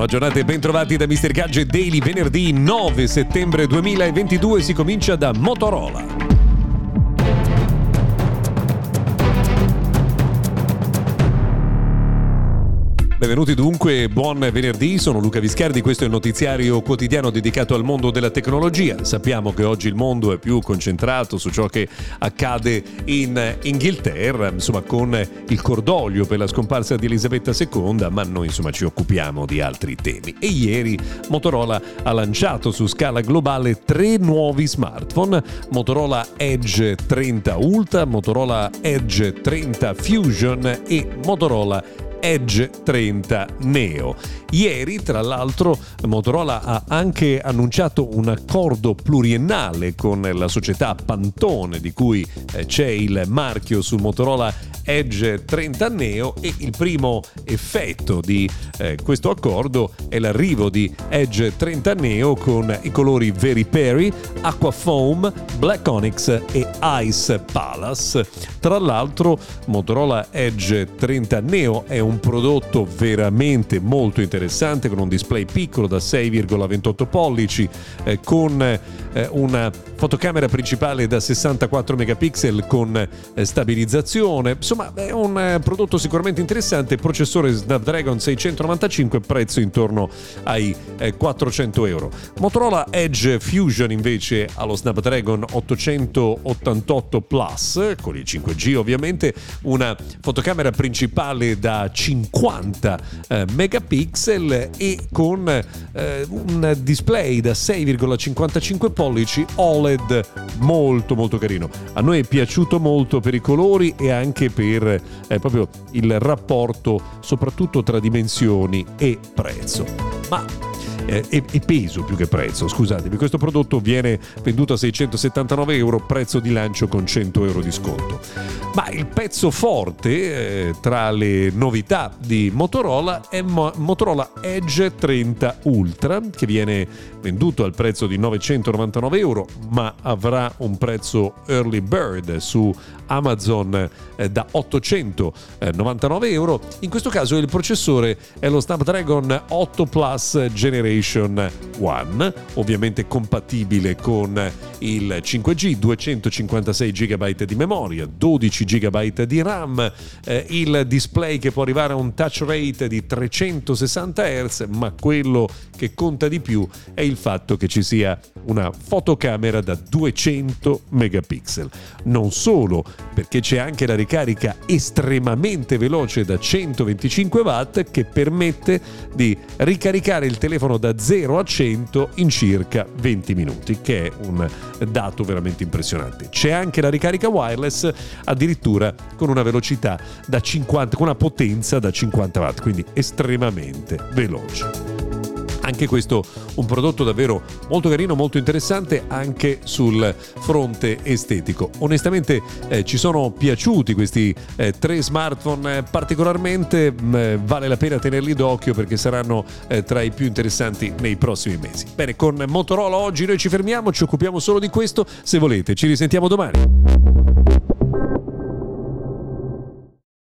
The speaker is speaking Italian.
Buona giornata e bentrovati da Mr. Gadget Daily. Venerdì 9 settembre 2022 si comincia da Motorola. Benvenuti dunque, buon venerdì, sono Luca Viscardi, questo è il notiziario quotidiano dedicato al mondo della tecnologia. Sappiamo che oggi il mondo è più concentrato su ciò che accade in Inghilterra, insomma con il cordoglio per la scomparsa di Elisabetta II, ma noi insomma ci occupiamo di altri temi. E ieri Motorola ha lanciato su scala globale tre nuovi smartphone, Motorola Edge 30 Ultra, Motorola Edge 30 Fusion e Motorola Edge 30 Neo. Ieri, tra l'altro, Motorola ha anche annunciato un accordo pluriennale con la società Pantone, di cui eh, c'è il marchio sul Motorola Edge 30 Neo e il primo effetto di eh, questo accordo è l'arrivo di Edge 30 Neo con i colori Very Perry, Aqua Foam, Black Onyx e Ice Palace. Tra l'altro Motorola Edge 30 Neo è un prodotto veramente molto interessante con un display piccolo da 6,28 pollici eh, con eh, una fotocamera principale da 64 megapixel con eh, stabilizzazione. Insomma, è un eh, prodotto sicuramente interessante. Processore Snapdragon 695, prezzo intorno ai 400 eh, euro. Motorola Edge Fusion invece ha lo Snapdragon 888 Plus con il 5G ovviamente, una fotocamera principale da 50 eh, megapixel e con un display da 6,55 pollici OLED molto molto carino. A noi è piaciuto molto per i colori e anche per eh, proprio il rapporto soprattutto tra dimensioni e prezzo. Ma eh, e, e, peso più che prezzo, scusatemi. Questo prodotto viene venduto a 679 euro, prezzo di lancio con 100 euro di sconto. Ma il pezzo forte eh, tra le novità di Motorola è Mo- Motorola Edge 30 Ultra, che viene venduto al prezzo di 999 euro, ma avrà un prezzo early bird su Amazon eh, da 899 euro. In questo caso il processore è lo Snapdragon 8 Plus Generation 1, ovviamente compatibile con il 5G, 256 GB di memoria, 12 GB di RAM, eh, il display che può arrivare a un touch rate di 360 Hz, ma quello che conta di più è il fatto che ci sia una fotocamera da 200 megapixel. Non solo, perché c'è anche la ricarica estremamente veloce da 125 watt che permette di ricaricare il telefono da 0 a 100 in circa 20 minuti, che è un dato veramente impressionante. C'è anche la ricarica wireless addirittura con una velocità da 50 con una potenza da 50 watt, quindi estremamente veloce anche questo un prodotto davvero molto carino, molto interessante anche sul fronte estetico. Onestamente eh, ci sono piaciuti questi eh, tre smartphone eh, particolarmente, mh, mm, vale la pena tenerli d'occhio perché saranno eh, tra i più interessanti nei prossimi mesi. Bene, con Motorola oggi noi ci fermiamo, ci occupiamo solo di questo, se volete ci risentiamo domani.